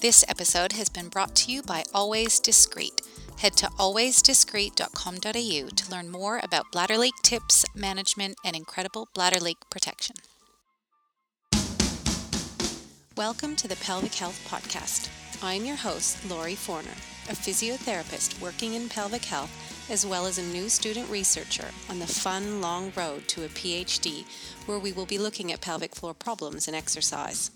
This episode has been brought to you by Always Discreet. Head to alwaysdiscreet.com.au to learn more about bladder leak tips, management, and incredible bladder leak protection. Welcome to the Pelvic Health Podcast. I'm your host, Laurie Forner, a physiotherapist working in pelvic health, as well as a new student researcher on the fun, long road to a PhD, where we will be looking at pelvic floor problems and exercise.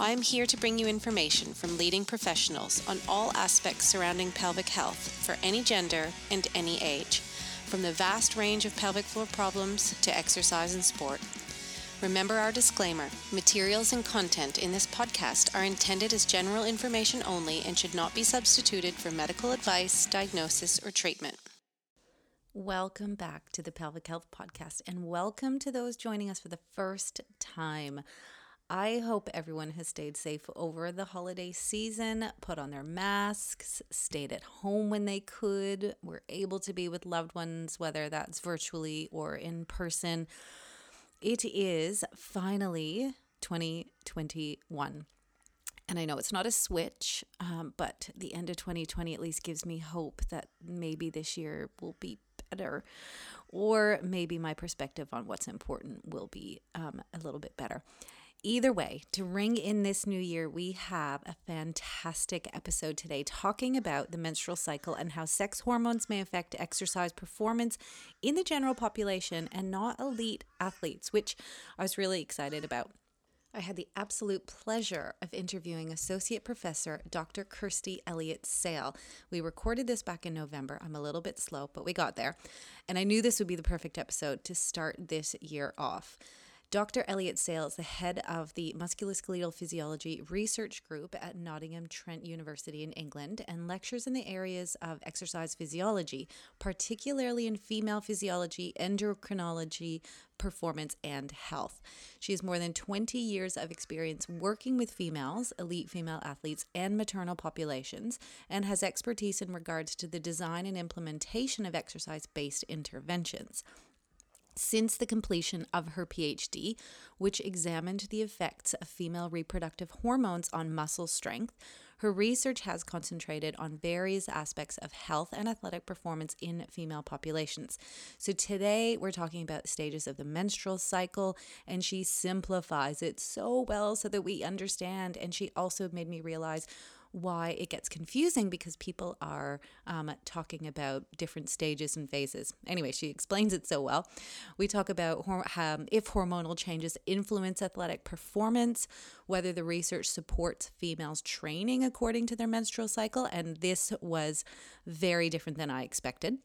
I am here to bring you information from leading professionals on all aspects surrounding pelvic health for any gender and any age, from the vast range of pelvic floor problems to exercise and sport. Remember our disclaimer materials and content in this podcast are intended as general information only and should not be substituted for medical advice, diagnosis, or treatment. Welcome back to the Pelvic Health Podcast, and welcome to those joining us for the first time. I hope everyone has stayed safe over the holiday season, put on their masks, stayed at home when they could, were able to be with loved ones, whether that's virtually or in person. It is finally 2021. And I know it's not a switch, um, but the end of 2020 at least gives me hope that maybe this year will be better, or maybe my perspective on what's important will be um, a little bit better. Either way, to ring in this new year, we have a fantastic episode today talking about the menstrual cycle and how sex hormones may affect exercise performance in the general population and not elite athletes, which I was really excited about. I had the absolute pleasure of interviewing Associate Professor Dr. Kirsty Elliott Sale. We recorded this back in November. I'm a little bit slow, but we got there. And I knew this would be the perfect episode to start this year off. Dr. Elliott Sale is the head of the Musculoskeletal Physiology Research Group at Nottingham Trent University in England and lectures in the areas of exercise physiology, particularly in female physiology, endocrinology, performance, and health. She has more than 20 years of experience working with females, elite female athletes, and maternal populations, and has expertise in regards to the design and implementation of exercise based interventions since the completion of her PhD, which examined the effects of female reproductive hormones on muscle strength. Her research has concentrated on various aspects of health and athletic performance in female populations. So, today we're talking about stages of the menstrual cycle, and she simplifies it so well so that we understand. And she also made me realize why it gets confusing because people are um, talking about different stages and phases. Anyway, she explains it so well. We talk about um, if hormonal changes influence athletic performance, whether the research supports females training according to their menstrual cycle, and this was very different than I expected.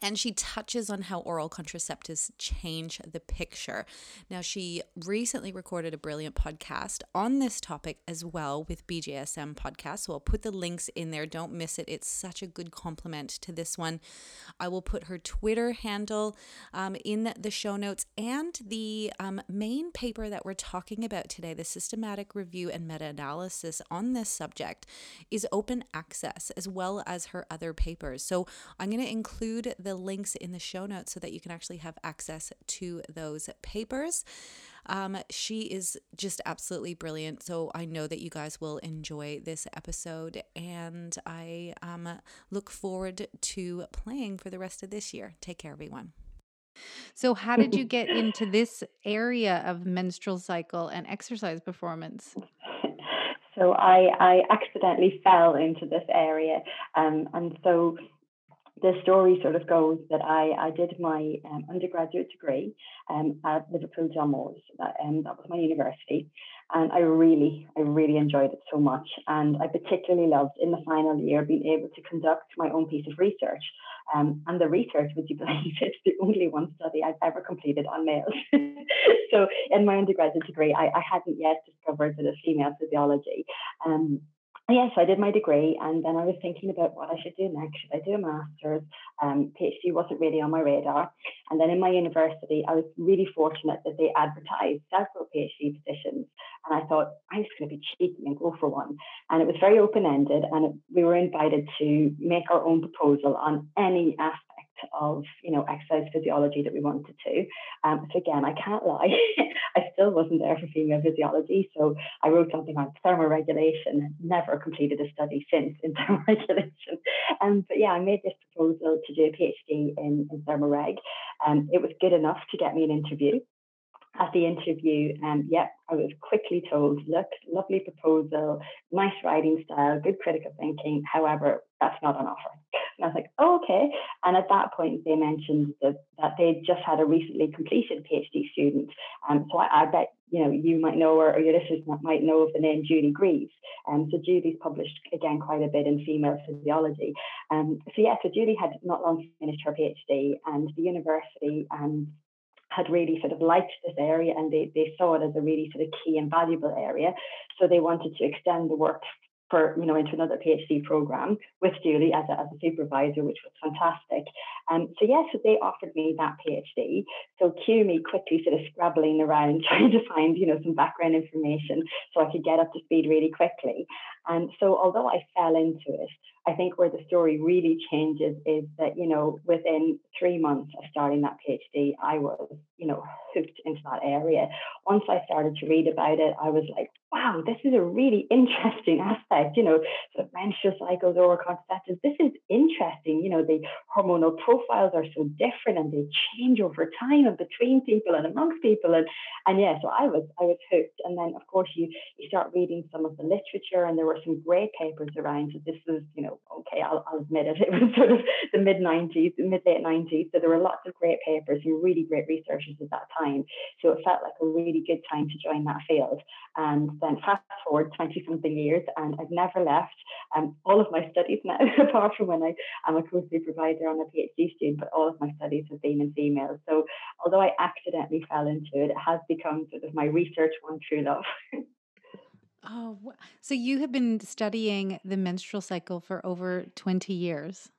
And she touches on how oral contraceptives change the picture. Now, she recently recorded a brilliant podcast on this topic as well with BJSM podcast. So I'll put the links in there. Don't miss it. It's such a good complement to this one. I will put her Twitter handle um, in the show notes and the um, main paper that we're talking about today, the systematic review and meta analysis on this subject, is open access as well as her other papers. So I'm going to include the links in the show notes so that you can actually have access to those papers. Um, she is just absolutely brilliant. So I know that you guys will enjoy this episode, and I um, look forward to playing for the rest of this year. Take care, everyone. So, how did you get into this area of menstrual cycle and exercise performance? So, I, I accidentally fell into this area. Um, and so, the story sort of goes that I, I did my um, undergraduate degree um, at Liverpool John Moores. That, um, that was my university. And I really, I really enjoyed it so much. And I particularly loved in the final year being able to conduct my own piece of research. Um, and the research, would you believe, the only one study I've ever completed on males. so in my undergraduate degree, I, I hadn't yet discovered that it's female physiology. Yes, I did my degree, and then I was thinking about what I should do next. Should I do a master's? Um, PhD wasn't really on my radar. And then in my university, I was really fortunate that they advertised several PhD positions. And I thought, I'm just going to be cheeky and go for one. And it was very open ended, and it, we were invited to make our own proposal on any aspect of, you know, exercise physiology that we wanted to. Um, so again, I can't lie, I still wasn't there for female physiology. So I wrote something on thermoregulation, and never completed a study since in thermoregulation. Um, but yeah, I made this proposal to do a PhD in, in thermoreg. um, it was good enough to get me an interview at the interview, um, yep, I was quickly told, look, lovely proposal, nice writing style, good critical thinking. However, that's not an offer. And I was like, oh, okay. And at that point, they mentioned that, that they just had a recently completed PhD student. Um, so I, I bet you know you might know or your listeners might know of the name Julie Greeves. Um, so Julie's published again quite a bit in female physiology. Um, so yeah, so Julie had not long finished her PhD, and the university and had really sort of liked this area and they, they saw it as a really sort of key and valuable area. So they wanted to extend the work for you know into another PhD program with Julie as a, as a supervisor, which was fantastic. Um, so yes, yeah, so they offered me that PhD. So cue me quickly sort of scrabbling around trying to find you know some background information so I could get up to speed really quickly. And so although I fell into it, I think where the story really changes is that, you know, within three months of starting that PhD, I was, you know, hooked into that area. Once I started to read about it, I was like, wow, this is a really interesting aspect, you know, of menstrual cycles or contraceptives. This is interesting. You know, the hormonal profiles are so different and they change over time and between people and amongst people. And and yeah, so I was I was hooked. And then of course you you start reading some of the literature and there were some great papers around. So this was, you know, okay, I'll, I'll admit it. It was sort of the mid 90s, mid late 90s. So there were lots of great papers and really great researchers at that time. So it felt like a really good time to join that field. And then fast forward 20 something years, and I've never left um, all of my studies now, apart from when I am a co supervisor on a PhD student, but all of my studies have been in females. So although I accidentally fell into it, it has become sort of my research one true love. oh, so you have been studying the menstrual cycle for over 20 years.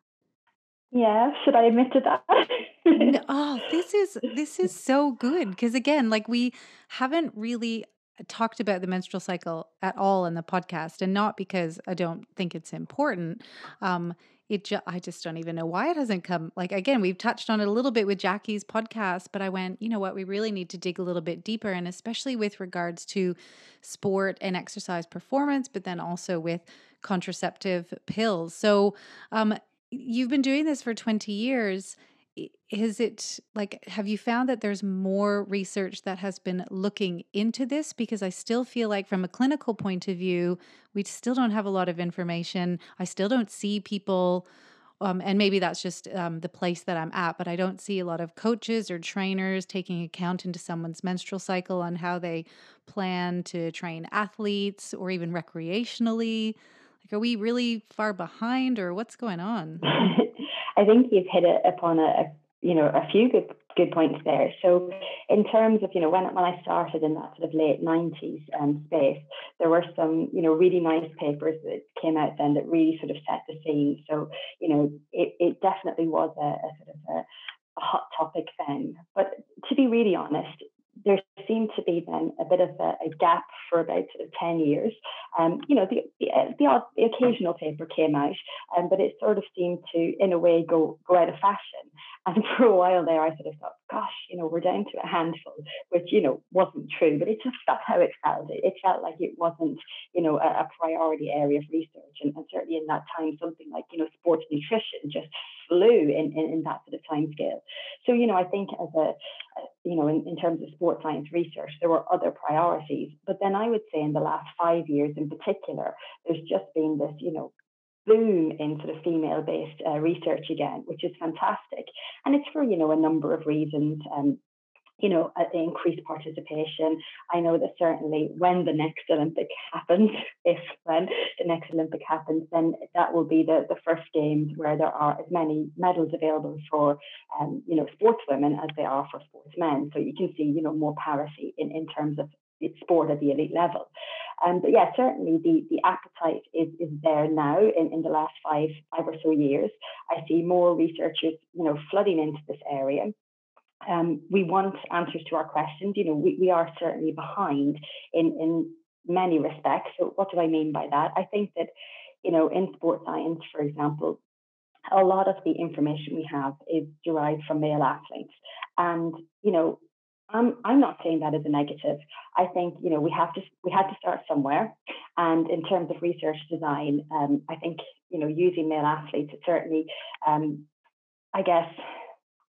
Yeah, should I admit to that? no, oh, this is this is so good because again, like we haven't really talked about the menstrual cycle at all in the podcast, and not because I don't think it's important. Um, it ju- I just don't even know why it hasn't come. Like again, we've touched on it a little bit with Jackie's podcast, but I went, you know what, we really need to dig a little bit deeper, and especially with regards to sport and exercise performance, but then also with contraceptive pills. So, um, you've been doing this for 20 years is it like have you found that there's more research that has been looking into this? Because i still feel like from a clinical point of view we still don't have a lot of information. I still don't see people um, and maybe that's just um, the place that i'm at but i don't see a lot of coaches or trainers taking account into someone's menstrual cycle on how they plan to train athletes or even recreationally. Like are we really far behind or what's going on I think you've hit it upon a, a you know a few good good points there. So in terms of you know when when I started in that sort of late nineties um, space, there were some you know really nice papers that came out then that really sort of set the scene. So you know it, it definitely was a, a sort of a, a hot topic then. But to be really honest, seemed to be then a bit of a, a gap for about sort of 10 years. Um, you know, the, the, the, the occasional paper came out, um, but it sort of seemed to, in a way, go, go out of fashion. And for a while there, I sort of thought, gosh, you know, we're down to a handful, which, you know, wasn't true, but it just felt how it felt. It, it felt like it wasn't, you know, a, a priority area of research. And, and, certainly in that time, something like, you know, sports nutrition just flew in, in, in that sort of time scale. So, you know, I think as a, uh, you know, in, in terms of sports science research, there were other priorities. But then I would say in the last five years in particular, there's just been this, you know, boom in sort of female based uh, research again, which is fantastic. And it's for, you know, a number of reasons. Um, you know, uh, increased participation. I know that certainly when the next Olympic happens, if when the next Olympic happens, then that will be the, the first games where there are as many medals available for, um, you know, sportswomen as they are for sportsmen. So you can see, you know, more parity in, in terms of sport at the elite level. Um, but yeah, certainly the, the appetite is, is there now in, in the last five, five or so years. I see more researchers, you know, flooding into this area. Um, we want answers to our questions. You know, we, we are certainly behind in, in many respects. So what do I mean by that? I think that, you know, in sports science, for example, a lot of the information we have is derived from male athletes. And, you know, I'm, I'm not saying that as a negative. I think, you know, we have to, we had to start somewhere. And in terms of research design, um, I think, you know, using male athletes, it certainly, um, I guess,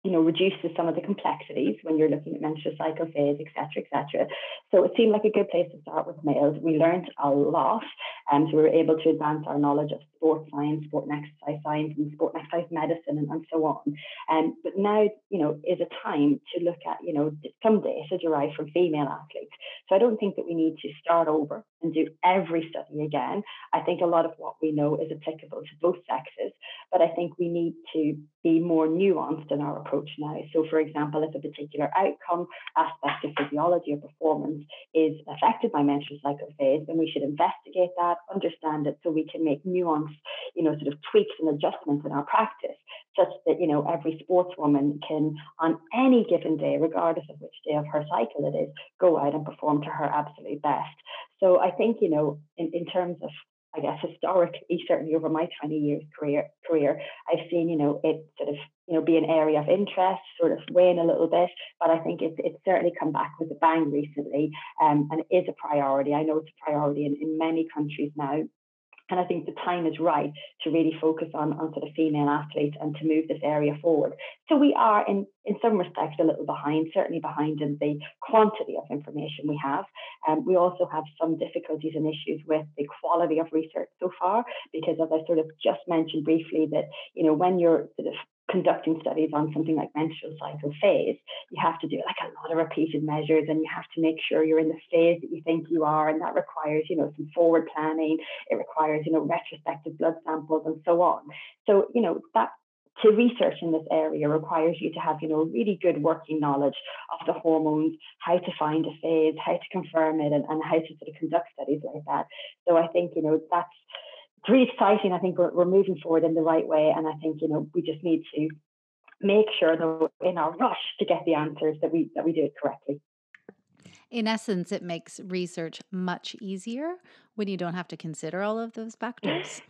you know, reduces some of the complexities when you're looking at menstrual cycle phase, etc., cetera, et cetera. So it seemed like a good place to start with males. We learned a lot, and um, so we were able to advance our knowledge of sports science, sport and exercise science, and sport and exercise medicine, and, and so on. Um, but now, you know, is a time to look at, you know, some data derived from female athletes. So I don't think that we need to start over and do every study again. I think a lot of what we know is applicable to both sexes, but I think we need to be more nuanced in our approach now. So, for example, if a particular outcome, aspect of physiology or performance is affected by menstrual cycle phase, then we should investigate that, understand it, so we can make nuanced, you know, sort of tweaks and adjustments in our practice, such that you know every sportswoman can, on any given day, regardless of which day of her cycle it is, go out and perform to her absolute best. So I think you know, in, in terms of I guess historically, certainly over my 20 years career career, I've seen, you know, it sort of, you know, be an area of interest, sort of wane a little bit. But I think it's it's certainly come back with a bang recently. Um, and is a priority. I know it's a priority in, in many countries now. And I think the time is right to really focus on, on sort of female athletes and to move this area forward. So we are in, in some respects a little behind, certainly behind in the quantity of information we have. Um, we also have some difficulties and issues with the quality of research so far, because as I sort of just mentioned briefly, that you know when you're sort of conducting studies on something like menstrual cycle phase, you have to do like a lot of repeated measures and you have to make sure you're in the phase that you think you are. And that requires, you know, some forward planning. It requires, you know, retrospective blood samples and so on. So, you know, that to research in this area requires you to have, you know, really good working knowledge of the hormones, how to find a phase, how to confirm it, and, and how to sort of conduct studies like that. So I think, you know, that's it's really exciting. I think we're, we're moving forward in the right way. And I think, you know, we just need to make sure that in our rush to get the answers that we that we do it correctly. In essence, it makes research much easier when you don't have to consider all of those factors.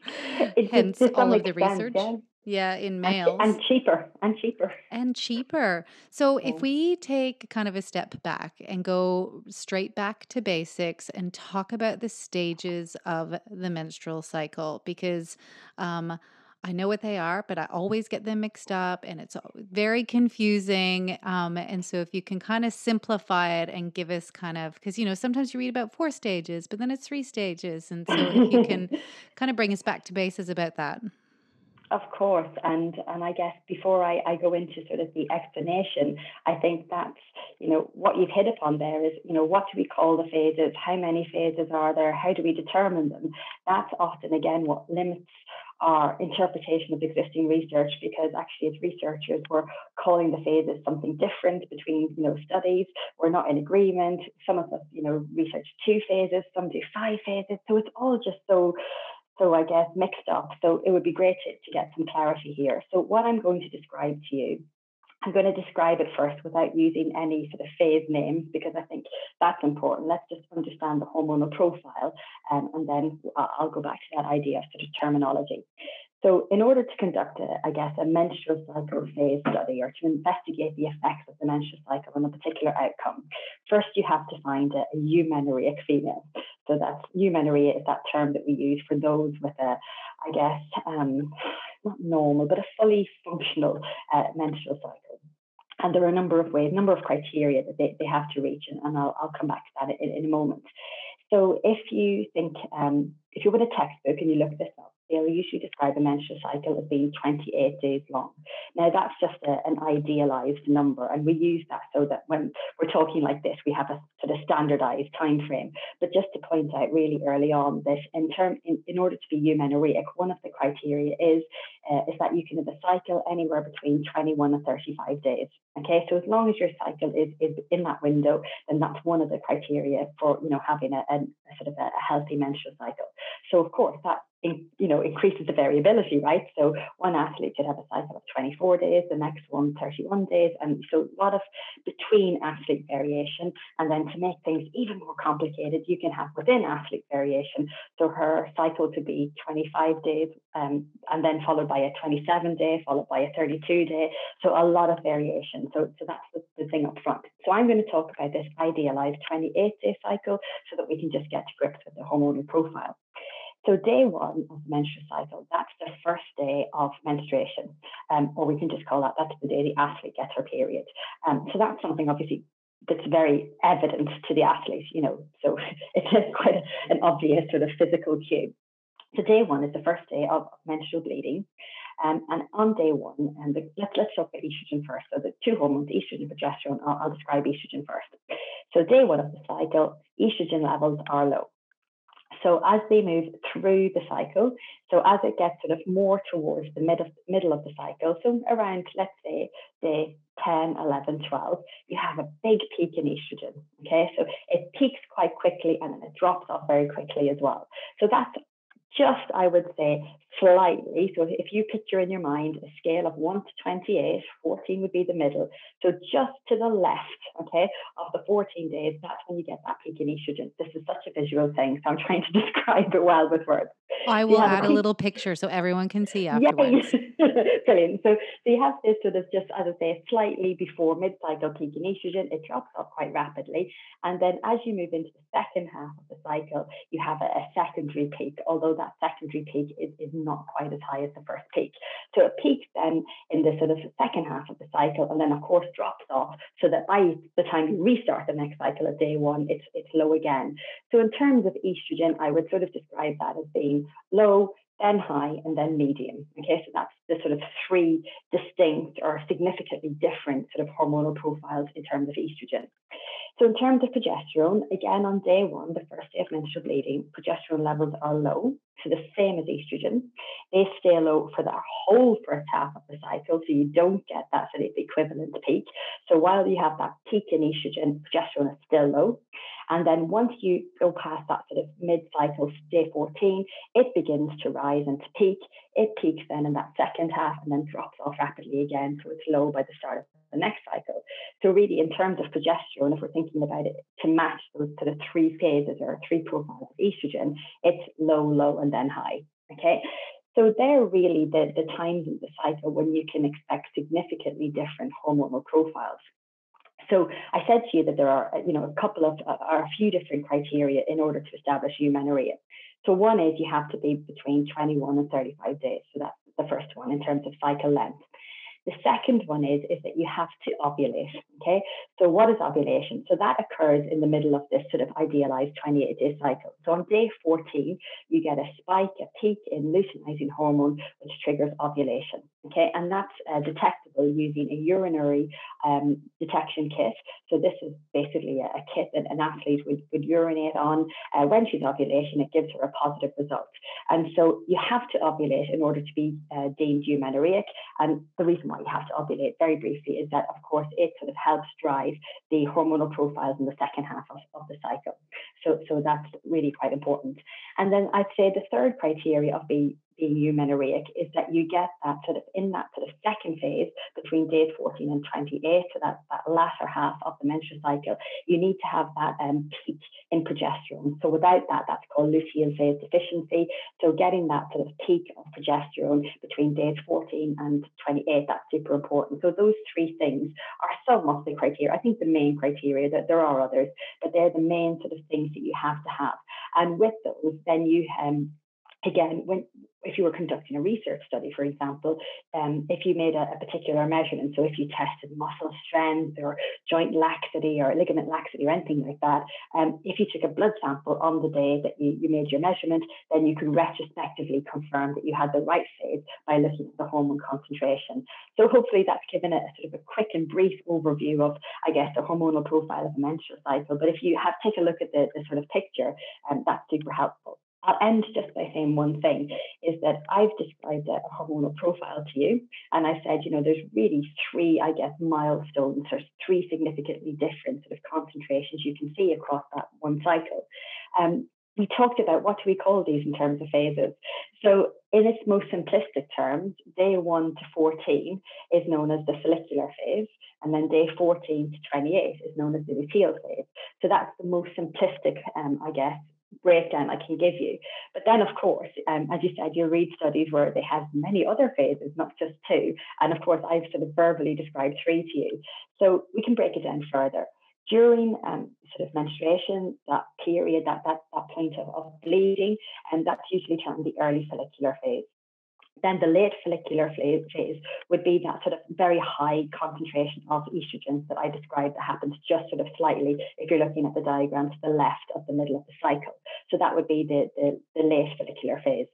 Hence, all of the research. Yeah. Yeah, in males. And, and, cheaper, and cheaper. And cheaper. So if we take kind of a step back and go straight back to basics and talk about the stages of the menstrual cycle, because um, I know what they are, but I always get them mixed up and it's very confusing. Um, and so, if you can kind of simplify it and give us kind of, because, you know, sometimes you read about four stages, but then it's three stages. And so, if you can kind of bring us back to bases about that. Of course, and and I guess before I, I go into sort of the explanation, I think that's you know what you've hit upon there is you know what do we call the phases? How many phases are there? How do we determine them? That's often again what limits our interpretation of existing research because actually as researchers we're calling the phases something different between you know studies we're not in agreement some of us you know research two phases some do five phases so it's all just so so I guess mixed up. So it would be great to, to get some clarity here. So what I'm going to describe to you, I'm going to describe it first without using any sort of phase names because I think that's important. Let's just understand the hormonal profile um, and then I'll go back to that idea of sort of terminology. So, in order to conduct, a, I guess, a menstrual cycle phase study or to investigate the effects of the menstrual cycle on a particular outcome, first you have to find a, a eumenorrheic female. So, that's eumenorrhea is that term that we use for those with a, I guess, um, not normal, but a fully functional uh, menstrual cycle. And there are a number of ways, a number of criteria that they, they have to reach, and, and I'll, I'll come back to that in, in a moment. So, if you think, um, if you're with a textbook and you look this up, they'll usually describe a menstrual cycle as being 28 days long. Now, that's just a, an idealized number, and we use that so that when we're talking like this, we have a sort of standardized time frame. But just to point out really early on that in term in, in order to be eumenorrheic, one of the criteria is uh, is that you can have a cycle anywhere between 21 and 35 days. Okay, so as long as your cycle is, is in that window, then that's one of the criteria for you know having a, a, a sort of a, a healthy menstrual cycle. So of course that in, you know, increases the variability, right? So one athlete could have a cycle of 24 days, the next one 31 days. And so a lot of between athlete variation. And then to make things even more complicated, you can have within athlete variation. So her cycle to be 25 days um, and then followed by a 27 day, followed by a 32 day. So a lot of variation. So, so that's the, the thing up front. So I'm going to talk about this idealized 28 day cycle so that we can just get to grips with the hormonal profile. So day one of the menstrual cycle, that's the first day of menstruation, um, or we can just call that that's the day the athlete gets her period. Um, so that's something obviously that's very evident to the athlete, you know. So it's quite an obvious sort of physical cue. So day one is the first day of menstrual bleeding. Um, and on day one, and the, let's let's talk about estrogen first. So the two hormones, estrogen and progesterone. I'll, I'll describe estrogen first. So day one of the cycle, estrogen levels are low. So as they move through the cycle, so as it gets sort of more towards the mid of, middle of the cycle, so around, let's say, day 10, 11, 12, you have a big peak in estrogen. Okay, so it peaks quite quickly and then it drops off very quickly as well. So that's just, I would say, slightly. So if you picture in your mind a scale of 1 to 28, 14 would be the middle. So just to the left, okay, of the 14 days, that's when you get that peak in estrogen. This is such a visual thing, so I'm trying to describe it well with words. I will add a, a, little picture so everyone can see afterwards. Brilliant. So, so you have this sort of just, as I say, slightly before mid-cycle peak in estrogen, it drops off quite rapidly. And then as you move into the second half of the cycle, you have a, a secondary peak, although that secondary peak is, is not quite as high as the first peak. So it peaks then in the sort of second half of the cycle, and then of course drops off so that by the time you restart the next cycle at day one, it's it's low again. So in terms of estrogen, I would sort of describe that as being low, then high, and then medium. Okay, so that's the sort of three distinct or significantly different sort of hormonal profiles in terms of estrogen. So in terms of progesterone, again on day one, the first day of menstrual bleeding, progesterone levels are low, so the same as estrogen. They stay low for the whole first half of the cycle, so you don't get that sort of equivalent peak. So while you have that peak in estrogen, progesterone is still low. And then once you go past that sort of mid-cycle, day 14, it begins to rise and to peak. It peaks then in that second half and then drops off rapidly again. So it's low by the start of the next cycle. So really, in terms of progesterone, if we're thinking about it to match those sort of three phases or three profiles of estrogen, it's low, low, and then high. Okay. So they're really the, the times in the cycle when you can expect significantly different hormonal profiles. So I said to you that there are, you know, a couple of, uh, are a few different criteria in order to establish eumenorrhea. So one is you have to be between 21 and 35 days. So that's the first one in terms of cycle length. The second one is, is that you have to ovulate. Okay. So what is ovulation? So that occurs in the middle of this sort of idealized 28 day cycle. So on day 14, you get a spike, a peak in luteinizing hormone, which triggers ovulation. Okay. And that's uh, detectable using a urinary um, detection kit. So this is basically a, a kit that an athlete would, would urinate on uh, when she's ovulation. It gives her a positive result. And so you have to ovulate in order to be uh, deemed eumenorrheic. And the reason why you have to ovulate very briefly is that, of course, it sort of helps drive the hormonal profiles in the second half of, of the cycle. So, so that's really quite important. And then I'd say the third criteria of being being eumenorrheic is that you get that sort of in that sort of second phase between days 14 and 28, so that, that latter half of the menstrual cycle, you need to have that um, peak in progesterone. So without that, that's called luteal phase deficiency. So getting that sort of peak of progesterone between days 14 and 28, that's super important. So those three things are some of the criteria. I think the main criteria, that there are others, but they're the main sort of things that you have to have. And with those, then you um, again, when if you were conducting a research study, for example, um, if you made a, a, particular measurement, so if you tested muscle strength or joint laxity or ligament laxity or anything like that, um, if you took a blood sample on the day that you, you made your measurement, then you could retrospectively confirm that you had the right phase by looking at the hormone concentration. So hopefully that's given a, a sort of a quick and brief overview of, I guess, the hormonal profile of a menstrual cycle. But if you have take a look at the, the sort of picture, um, that's super helpful. I'll end just by saying one thing is that I've described a hormonal profile to you. And I said, you know, there's really three, I guess, milestones or three significantly different sort of concentrations you can see across that one cycle. Um, we talked about what do we call these in terms of phases. So, in its most simplistic terms, day 1 to 14 is known as the follicular phase, and then day 14 to 28 is known as the luteal phase. So, that's the most simplistic, um, I guess, breakdown I can give you. But then, of course, um, as you said, you'll read studies where they have many other phases, not just two. And of course, I've sort of verbally described three to you. So we can break it down further during um, sort of menstruation, that period, that that, that point of, of bleeding, and that's usually termed the early follicular phase. Then the late follicular phase would be that sort of very high concentration of estrogens that I described that happens just sort of slightly if you're looking at the diagram to the left of the middle of the cycle. So that would be the, the, the late follicular phase.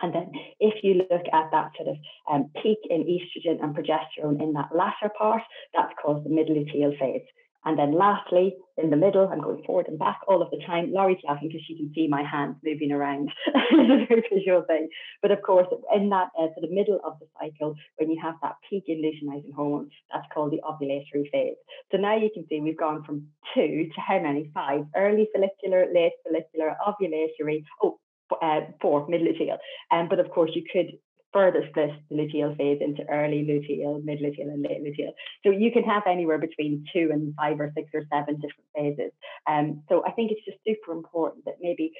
And then if you look at that sort of um, peak in estrogen and progesterone in that latter part, that's called the mid luteal phase. And then lastly, in the middle, I'm going forward and back all of the time. Laurie's laughing because she can see my hands moving around. it's a very visual thing. But of course, in that uh, sort of middle of the cycle, when you have that peak in luteinizing hormone, that's called the ovulatory phase. So now you can see we've gone from two to how many? Five. Early follicular, late follicular, ovulatory. Oh, uh, four, mid luteal. Um, but of course, you could further split the luteal phase into early luteal, mid luteal, and late luteal. So you can have anywhere between two and five or six or seven different phases. Um, so I think it's just super important that maybe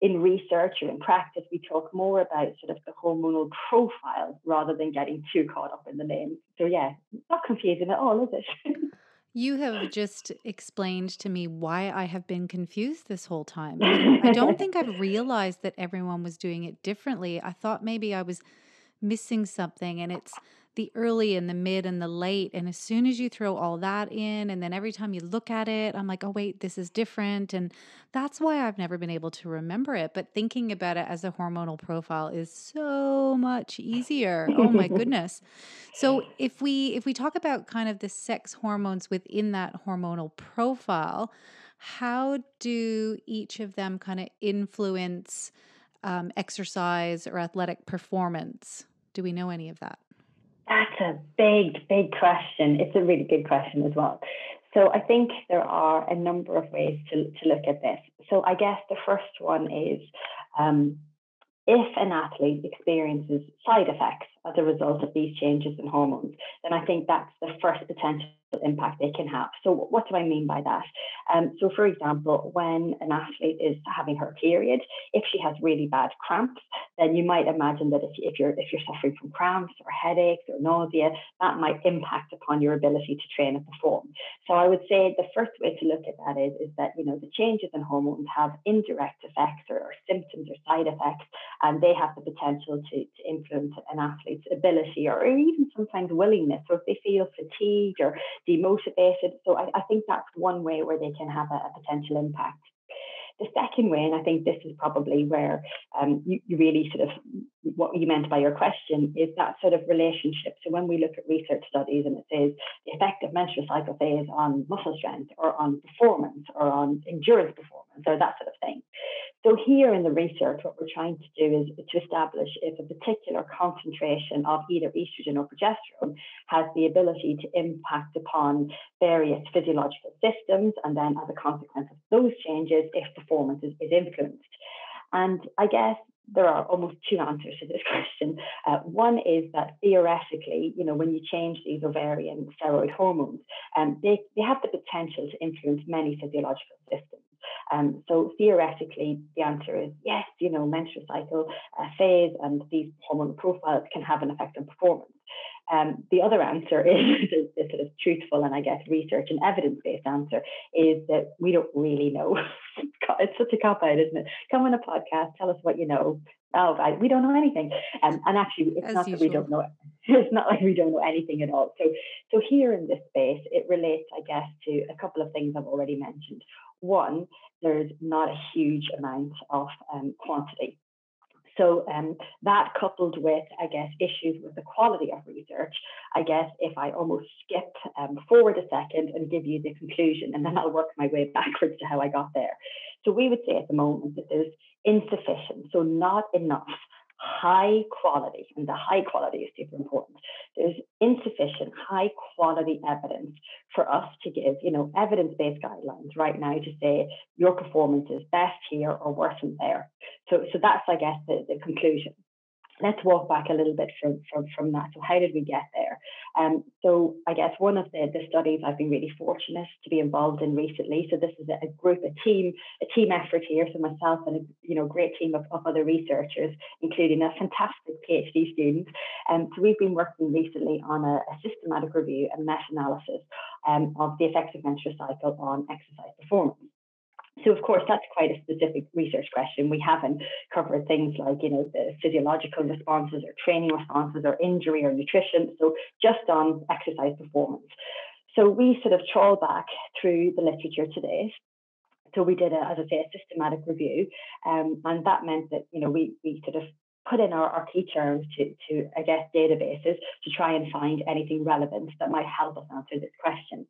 in research or in practice, we talk more about sort of the hormonal profile rather than getting too caught up in the name. So yeah, not confusing at all, is it? You have just explained to me why I have been confused this whole time. I don't think I've realized that everyone was doing it differently. I thought maybe I was missing something and it's the early and the mid and the late and as soon as you throw all that in and then every time you look at it i'm like oh wait this is different and that's why i've never been able to remember it but thinking about it as a hormonal profile is so much easier. Oh my goodness. So if we if we talk about kind of the sex hormones within that hormonal profile how do each of them kind of influence um, exercise or athletic performance do we know any of that? That's a big, big question. It's a really good question as well. So I think there are a number of ways to, to look at this. So I guess the first one is um, if an athlete experiences side effects as a result of these changes in hormones, then I think that's the first potential impact they can have. So, what do I mean by that? Um, so, for example, when an athlete is having her period, if she has really bad cramps, then you might imagine that if, if you're if you're suffering from cramps or headaches or nausea, that might impact upon your ability to train and perform. So, I would say the first way to look at that is is that you know the changes in hormones have indirect effects or, or symptoms or side effects, and they have the potential to, to influence an ability or even sometimes willingness. So, if they feel fatigued or demotivated. So I, I think that's one way where they can have a, a, potential impact. The second way, and I think this is probably where um, you, you really sort of what you meant by your question is that sort of relationship. So when we look at research studies and it says the effect of menstrual cycle phase on muscle strength or on performance or on endurance performance or that sort of thing. So here in the research, what we're trying to do is to establish if a particular concentration of either estrogen or progesterone has the ability to impact upon various physiological systems, and then as a consequence of those changes, if performance is, is influenced. And I guess there are almost two answers to this question. Uh, one is that theoretically, you know, when you change these ovarian steroid hormones, um, they, they have the potential to influence many physiological systems. Um, so theoretically, the answer is yes, you know, menstrual cycle uh, phase and these hormonal profiles can have an effect on performance. Um, the other answer is the, the, sort of truthful and I guess research and evidence based answer is that we don't really know. it's such a cop out, isn't it? Come on a podcast, tell us what you know. Oh, I, we don't know anything. Um, and actually, it's As not usual. that we don't know. It's not like we don't know anything at all. So, so here in this space, it relates, I guess, to a couple of things I've already mentioned. One, there's not a huge amount of um, quantity so um, that coupled with, I guess, issues with the quality of research, I guess if I almost skip um, forward a second and give you the conclusion, and then I'll work my way backwards to how I got there. So we would say at the moment that there's insufficient, so not enough high quality, and the high quality is super important. There's insufficient high quality evidence for us to give, you know, evidence-based guidelines right now to say your performance is best here or worse than there. So, so that's, I guess, the, the conclusion let's walk back a little bit from, from, from that. So how did we get there? Um, so I guess one of the, the studies I've been really fortunate to be involved in recently. So this is a, group, a team, a team effort here. So myself and a you know great team of, of other researchers, including a fantastic PhD student. Um, so we've been working recently on a, a systematic review and meta-analysis um, of the effects of menstrual cycle on exercise performance. So, of course, that's quite a specific research question. We haven't covered things like, you know, the physiological responses or training responses or injury or nutrition. So, just on exercise performance. So, we sort of trawl back through the literature today. So, we did, a, as I say, a systematic review, um, and that meant that, you know, we, we sort of put in our, our key terms to, to, I guess, databases to try and find anything relevant that might help us answer this question.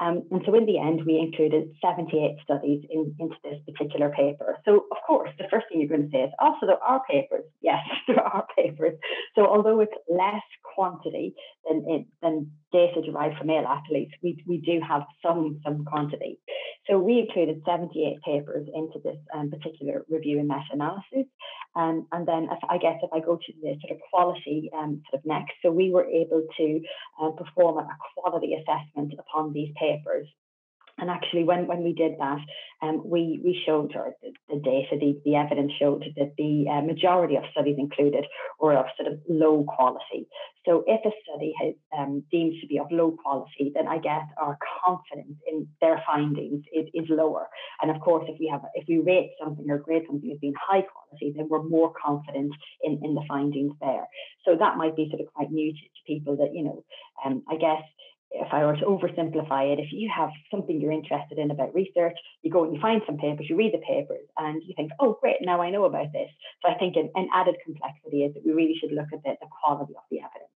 Um, and so in the end, we included 78 studies in, into this particular paper. So of course, the first thing you're going to say is, oh, there are papers. Yes, there are papers. So although it's less quantity than, it, than data derived from male athletes, we, we do have some, some quantity. So we included 78 papers into this um, particular review and meta-analysis. Um, and then if, I guess if I go to the sort of quality um, sort of next, so we were able to uh, perform a quality assessment upon these papers and actually, when, when we did that, um, we, we showed, or the, the data, the, the evidence showed that the uh, majority of studies included were of sort of low quality. So if a study has um, deemed to be of low quality, then I guess our confidence in their findings is, is lower. And of course, if we have if we rate something or grade something as being high quality, then we're more confident in, in the findings there. So that might be sort of quite new to, to people that, you know, um, I guess if I were to oversimplify it, if you have something you're interested in about research, you go and you find some papers, you read the papers, and you think, oh, great, now I know about this. So I think an, an added complexity is that we really should look at the, the quality of the evidence.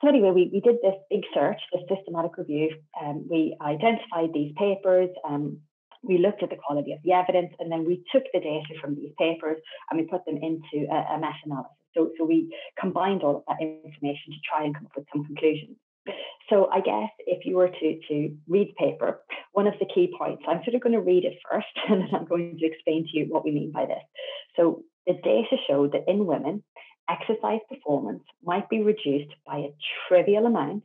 So anyway, we, we did this big search, this systematic review. Um, we identified these papers. Um, we looked at the quality of the evidence, and then we took the data from these papers and we put them into a, a meta-analysis. So, so we combined all of that information to try and come up with some conclusions. So I guess if you were to, to read the paper, one of the key points, I'm sort of going to read it first and then I'm going to explain to you what we mean by this. So the data showed that in women, exercise performance might be reduced by a trivial amount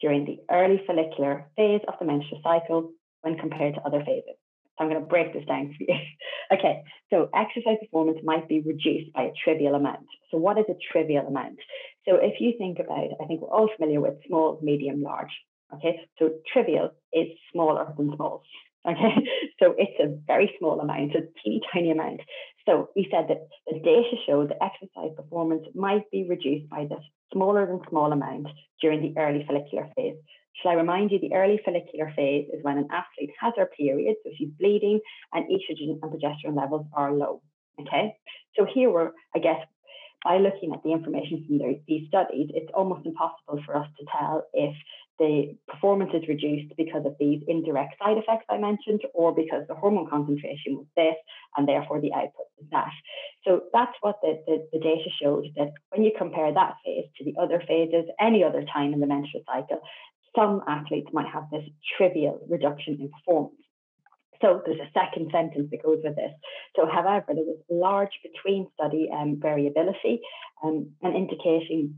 during the early follicular phase of the menstrual cycle when compared to other phases. So I'm going to break this down for you. okay, so exercise performance might be reduced by a trivial amount. So what is a trivial amount? So if you think about, I think we're all familiar with small, medium, large. Okay, so trivial is smaller than small. Okay, so it's a very small amount, a teeny tiny amount. So we said that the data showed that exercise performance might be reduced by this smaller than small amount during the early follicular phase. Shall I remind you, the early follicular phase is when an athlete has her period, so she's bleeding, and estrogen and progesterone levels are low. Okay, so here we're, I guess, by looking at the information from these studies, it's almost impossible for us to tell if the performance is reduced because of these indirect side effects I mentioned, or because the hormone concentration was this, and therefore the output was that. So that's what the, the, the data showed that when you compare that phase to the other phases, any other time in the menstrual cycle, some athletes might have this trivial reduction in performance. So there's a second sentence that goes with this. So, however, there was large between study um, variability um, and indicating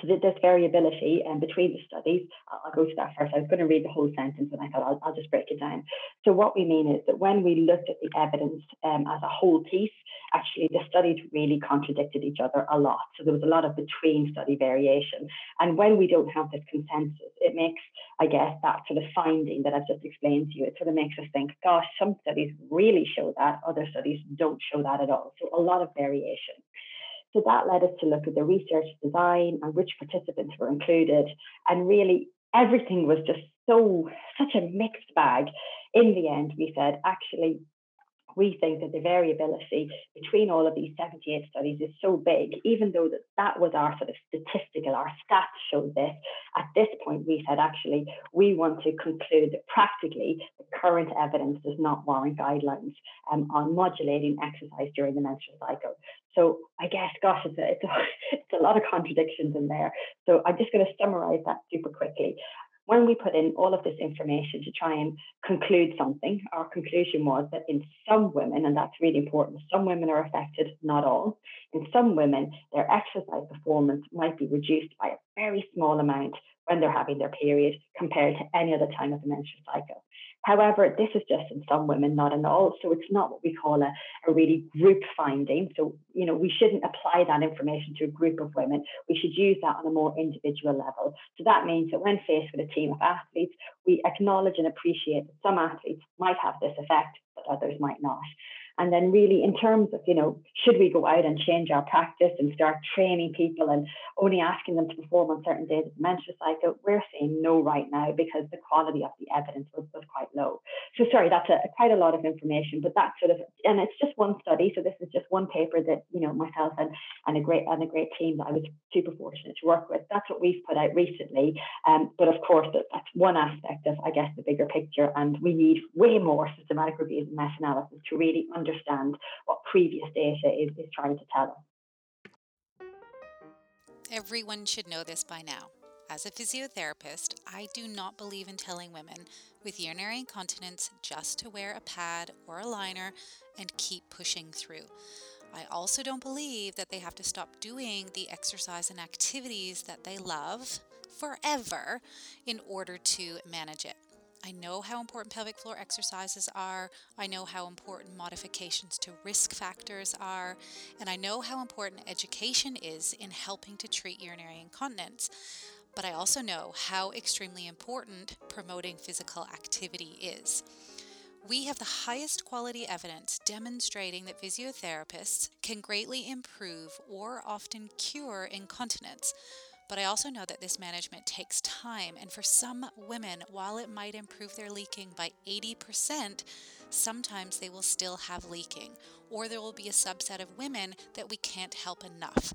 so this variability um, between the studies. I'll go to that first. I was going to read the whole sentence and I thought I'll, I'll just break it down. So what we mean is that when we looked at the evidence um, as a whole piece, actually the studies really contradicted each other a lot. So there was a lot of between study variation. And when we don't have this consensus, it makes, I guess, that sort of finding that I've just explained to you, it sort of makes us think, gosh, some studies really show that, other studies don't show that at all. So a lot of variation. So that led us to look at the research design and which participants were included. And really, everything was just so, such a mixed bag. In the end, we said, actually, we think that the variability between all of these 78 studies is so big, even though that, that was our sort of statistical, our stats showed this. At this point, we said actually we want to conclude that practically the current evidence does not warrant guidelines um, on modulating exercise during the menstrual cycle. So I guess, gosh, it's a, it's a, it's a lot of contradictions in there. So I'm just going to summarize that super quickly. When we put in all of this information to try and conclude something, our conclusion was that in some women, and that's really important, some women are affected, not all. In some women, their exercise performance might be reduced by a very small amount when they're having their period compared to any other time of the menstrual cycle. However, this is just in some women, not in all. So it's not what we call a, a really group finding. So, you know, we shouldn't apply that information to a group of women. We should use that on a more individual level. So that means that when faced with a team of athletes, we acknowledge and appreciate that some athletes might have this effect, but others might not. And then, really, in terms of, you know, should we go out and change our practice and start training people and only asking them to perform on certain days of the menstrual cycle? We're saying no right now because the quality of the evidence was, was quite low. So, sorry, that's a, quite a lot of information, but that's sort of, and it's just one study. So, this is just one paper that, you know, myself and, and a great and a great team that I was super fortunate to work with. That's what we've put out recently. Um, but of course, that, that's one aspect of, I guess, the bigger picture. And we need way more systematic reviews and meta analysis to really understand understand what previous data is, is trying to tell us. Everyone should know this by now. As a physiotherapist, I do not believe in telling women with urinary incontinence just to wear a pad or a liner and keep pushing through. I also don't believe that they have to stop doing the exercise and activities that they love forever in order to manage it. I know how important pelvic floor exercises are. I know how important modifications to risk factors are. And I know how important education is in helping to treat urinary incontinence. But I also know how extremely important promoting physical activity is. We have the highest quality evidence demonstrating that physiotherapists can greatly improve or often cure incontinence but I also know that this management takes time, and for some women, while it might improve their leaking by 80%, sometimes they will still have leaking, or there will be a subset of women that we can't help enough.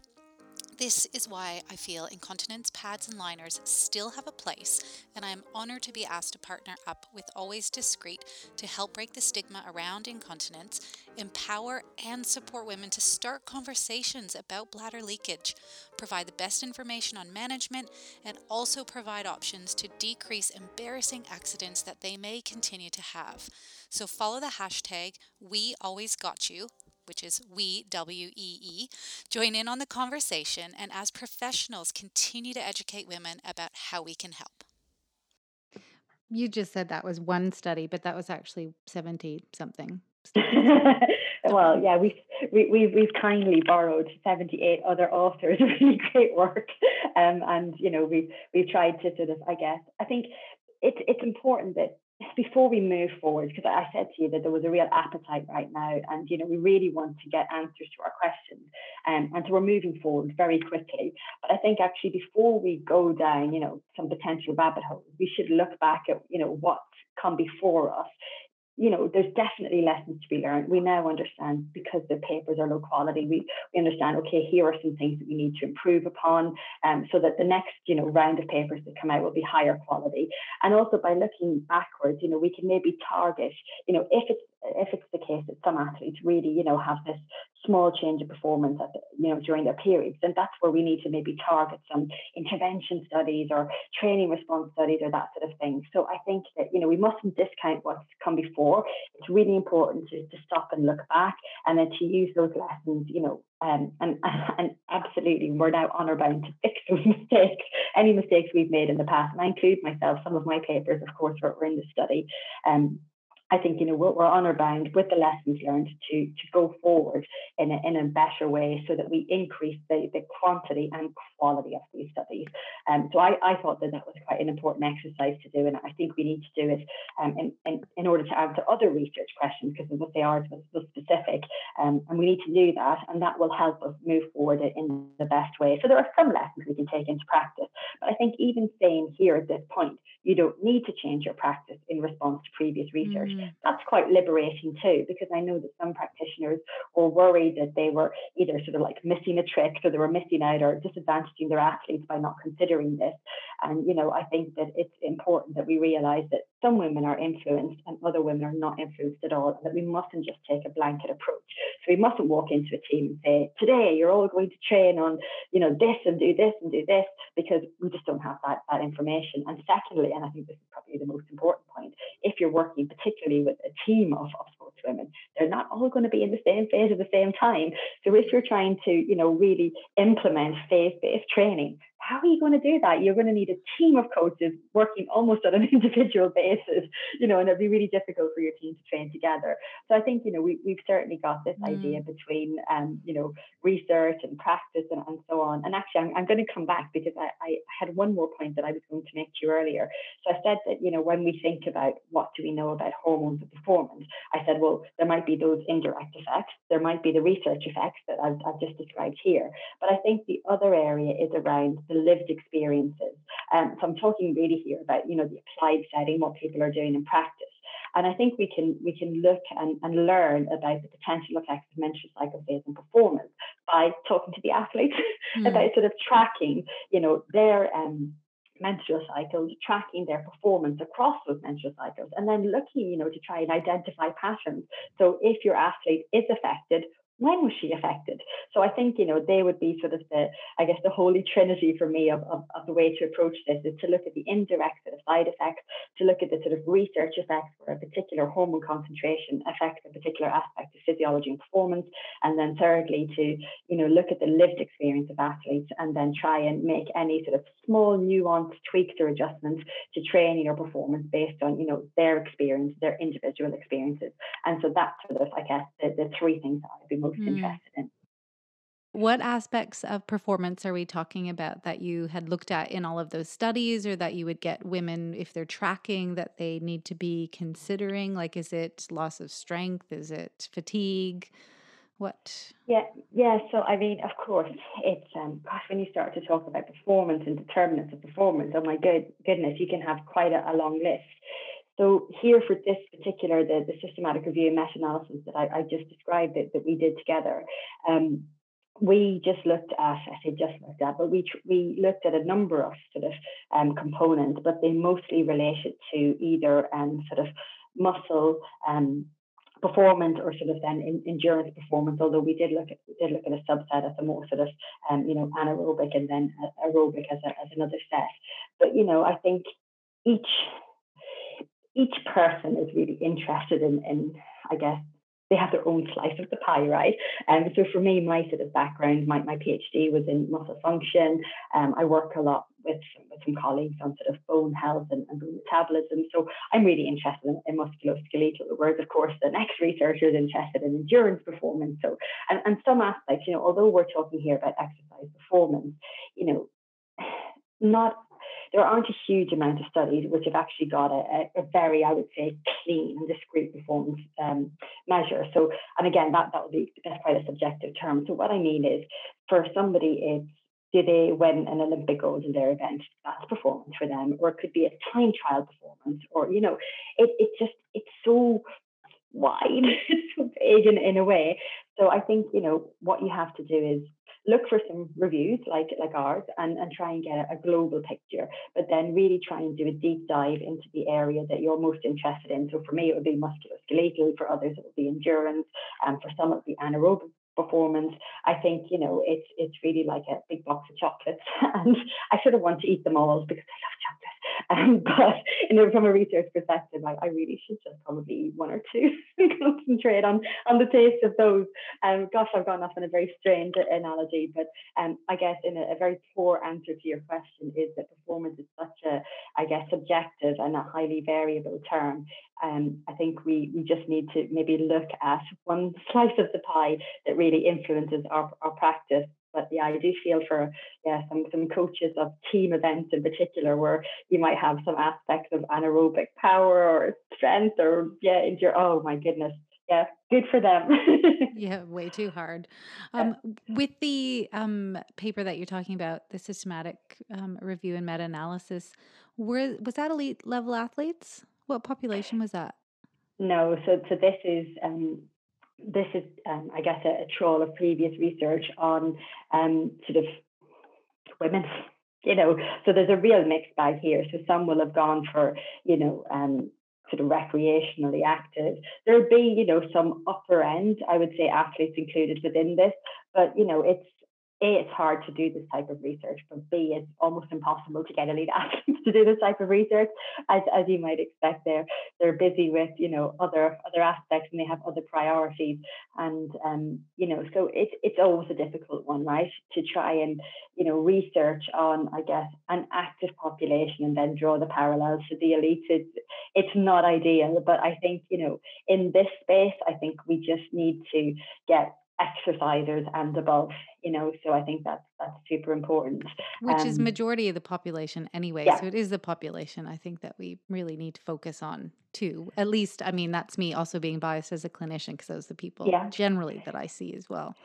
This is why I feel incontinence pads and liners still have a place, and I am honored to be asked to partner up with Always Discreet to help break the stigma around incontinence, empower and support women to start conversations about bladder leakage, provide the best information on management, and also provide options to decrease embarrassing accidents that they may continue to have. So follow the hashtag Wee Always Got You which is wee, W E E, join in on the conversation and as professionals continue to educate women about how we can help. You just said that was one study, but that was actually 70 something. well, yeah, we've, we, we've, we've kindly borrowed 78 other authors' really great work. Um, and, you know, we've, we've tried to sort of, I guess, I think it's, it's important that before we move forward, because I said to you that there was a real appetite right now, and you know we really want to get answers to our questions, um, and so we're moving forward very quickly. But I think actually before we go down, you know, some potential rabbit holes, we should look back at you know what's come before us you know, there's definitely lessons to be learned. We now understand because the papers are low quality, we, we understand, okay, here are some things that we need to improve upon um, so that the next, you know, round of papers that come out will be higher quality. And also by looking backwards, you know, we can maybe target, you know, if it's if it's the case that some athletes really, you know, have this small change of performance at the, you know during their periods, then that's where we need to maybe target some intervention studies or training response studies or that sort of thing. So I think that you know we mustn't discount what's come before. It's really important to, to stop and look back and then to use those lessons, you know, um, and and absolutely we're now honor bound to fix those mistakes, any mistakes we've made in the past. And I include myself. Some of my papers, of course, were, were in the study. Um, I think you know we're, we're honor bound with the lessons learned to to go forward in a, in a better way so that we increase the, the quantity and quality of these studies. Um, so I, I thought that that was quite an important exercise to do, and I think we need to do it um, in, in, in order to answer other research questions because of what they are was, was specific, um, and we need to do that, and that will help us move forward in the best way. So there are some lessons we can take into practice, but I think even saying here at this point you don't need to change your practice in response to previous research. Mm. That's quite liberating too, because I know that some practitioners were worried that they were either sort of like missing a trick or they were missing out or disadvantaging their athletes by not considering this. And, you know, I think that it's important that we realize that some women are influenced and other women are not influenced at all, and that we mustn't just take a blanket approach. So we mustn't walk into a team and say, today you're all going to train on, you know, this and do this and do this, because we just don't have that, that information. And secondly, and I think this is probably the most important point, if you're working particularly with a team of, of sports women, they're not all going to be in the same phase at the same time. So if you're trying to, you know, really implement phase-based training, how are you going to do that? You're going to need a team of coaches working almost on an individual basis, you know, and it'd be really difficult for your team to train together. So I think, you know, we, we've certainly got this mm. idea between, um, you know, research and practice and, and so on. And actually, I'm, I'm going to come back because I, I had one more point that I was going to make to you earlier. So I said that, you know, when we think about what do we know about hormones and performance, I said, well, there might be those indirect effects. There might be the research effects that I've, I've just described here. But I think the other area is around the lived experiences. Um, so I'm talking really here about, you know, the applied setting, what people are doing in practice. And I think we can we can look and, and learn about the potential effects of menstrual cycle phase and performance by talking to the athletes mm. about sort of tracking, you know, their um, menstrual cycles, tracking their performance across those menstrual cycles, and then looking, you know, to try and identify patterns. So if your athlete is affected, when was she affected? So I think, you know, they would be sort of the, I guess, the holy trinity for me of, of, of the way to approach this is to look at the indirect sort of side effects, to look at the sort of research effects where a particular hormone concentration affects a particular aspect of physiology and performance. And then thirdly, to, you know, look at the lived experience of athletes and then try and make any sort of small nuanced tweaks or adjustments to training or performance based on, you know, their experience, their individual experiences. And so that's sort of, I guess, the, the three things that I'd be most most mm. interested in. What aspects of performance are we talking about that you had looked at in all of those studies or that you would get women if they're tracking that they need to be considering? Like, is it loss of strength? Is it fatigue? What? Yeah, yeah. So, I mean, of course, it's, um, gosh, when you start to talk about performance and determinants of performance, oh my good, goodness, you can have quite a, a long list. So here for this particular, the, the systematic review and meta-analysis that I, I just described that, that we did together, um, we just looked at, I say just looked at, but we we looked at a number of sort of um, components, but they mostly related to either um, sort of muscle um, performance or sort of then in, endurance performance. Although we did look at did look at a subset as a more sort of um, you know anaerobic and then aerobic as a, as another set. But you know I think each each person is really interested in, in I guess, they have their own slice of the pie, right? And um, so for me, my sort of background, my, my PhD was in muscle function. Um, I work a lot with, with some colleagues on sort of bone health and, and bone metabolism. So I'm really interested in, in musculoskeletal, whereas of course the next researcher is interested in endurance performance. So and, and some aspects, you know, although we're talking here about exercise performance, you know, not there aren't a huge amount of studies which have actually got a, a very, I would say, clean and discrete performance um, measure. So, and again, that that would be that's quite a subjective term. So, what I mean is, for somebody, it's do they win an Olympic gold in their event? That's performance for them, or it could be a time trial performance, or you know, it it just it's so wide, it's so big in, in a way. So I think you know what you have to do is look for some reviews like like ours and, and try and get a, global picture, but then really try and do a deep dive into the area that you're most interested in. So for me, it would be musculoskeletal. For others, it would be endurance. And for some, it would be anaerobic performance. I think you know it's it's really like a big box of chocolates, and I sort of want to eat them all because I love chocolate. Um, but you know, from a research perspective, I, I really should just probably eat one or two and concentrate on on the taste of those. Um, gosh, I've gone off on a very strange analogy, but um, I guess in a, a very poor answer to your question is that performance is such a, I guess, subjective and a highly variable term. Um, I think we we just need to maybe look at one slice of the pie that really influences our, our practice but yeah, I do feel for yeah some some coaches of team events in particular where you might have some aspects of anaerobic power or strength or yeah, your oh my goodness, yeah, good for them. yeah, way too hard. Um, with the um, paper that you're talking about, the systematic um, review and meta analysis, were was that elite level athletes? What population was that? No, so so this is um, this is um, I guess a, a trawl of previous research on um, sort of women. You know, so there's a real mixed bag here. So some will have gone for you know um, sort of recreationally active. There'd be, you know, some upper end, I would say, athletes included within this, but you know, it's a, it's hard to do this type of research, but B, it's almost impossible to get elite athletes to do this type of research, as, as you might expect. They're they're busy with you know other other aspects and they have other priorities, and um, you know so it's it's always a difficult one, right? To try and you know research on I guess an active population and then draw the parallels to the elite. It's it's not ideal, but I think you know in this space, I think we just need to get exercisers and above you know so i think that's that's super important which um, is majority of the population anyway yeah. so it is the population i think that we really need to focus on too at least i mean that's me also being biased as a clinician because those are the people yeah. generally that i see as well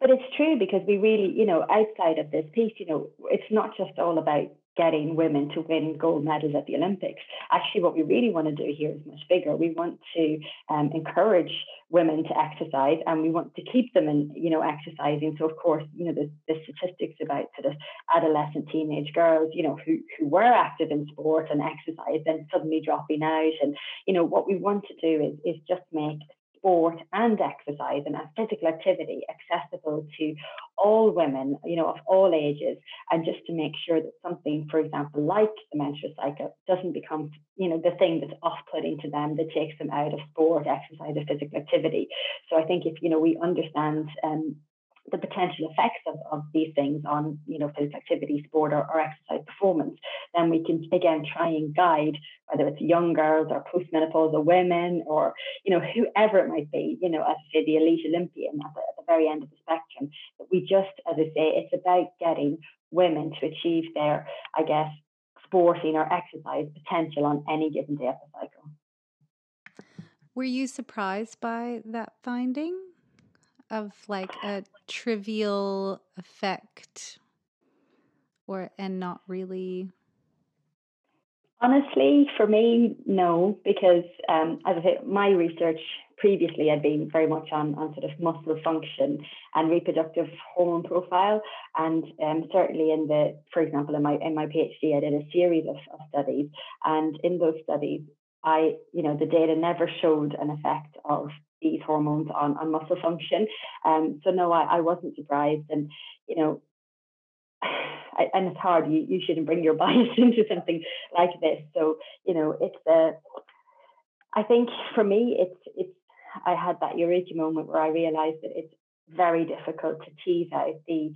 but it's true because we really you know outside of this piece you know it's not just all about getting women to win gold medals at the Olympics. Actually, what we really want to do here is much bigger. We want to um, encourage women to exercise, and we want to keep them in, you know, exercising. So, of course, you know, the, the statistics about sort of adolescent teenage girls, you know, who who were active in sport and exercise, then suddenly dropping out, and you know, what we want to do is is just make sport and exercise and physical activity accessible to all women, you know, of all ages, and just to make sure that something, for example, like the menstrual cycle, doesn't become, you know, the thing that's off-putting to them that takes them out of sport, exercise, or physical activity. So I think if you know we understand um, the potential effects of, of these things on you know physical activity sport or, or, exercise performance then we can again try and guide whether it's young girls or postmenopausal women or you know whoever it might be you know as I say the elite olympian at the, at the very end of the spectrum. That we just as i say it's about getting women to achieve their i guess sporting or exercise potential on any given day of the cycle. Were you surprised by that finding of like a trivial effect or and not really? Honestly for me no because um, as i say my research previously had been very much on, on sort of muscle function and reproductive hormone profile. And um, certainly in the for example in my in my phd i did a series of, of studies. And in those studies I, you know, the data never showed an effect of these hormones on, on muscle function. Um, so no, I, I wasn't surprised. And, you know, I, and it's hard. You, you shouldn't bring your bias into something like this. So, you know, it's a, I think for me, it's, it's, I had that eureka moment where I realized that it's very difficult to tease out the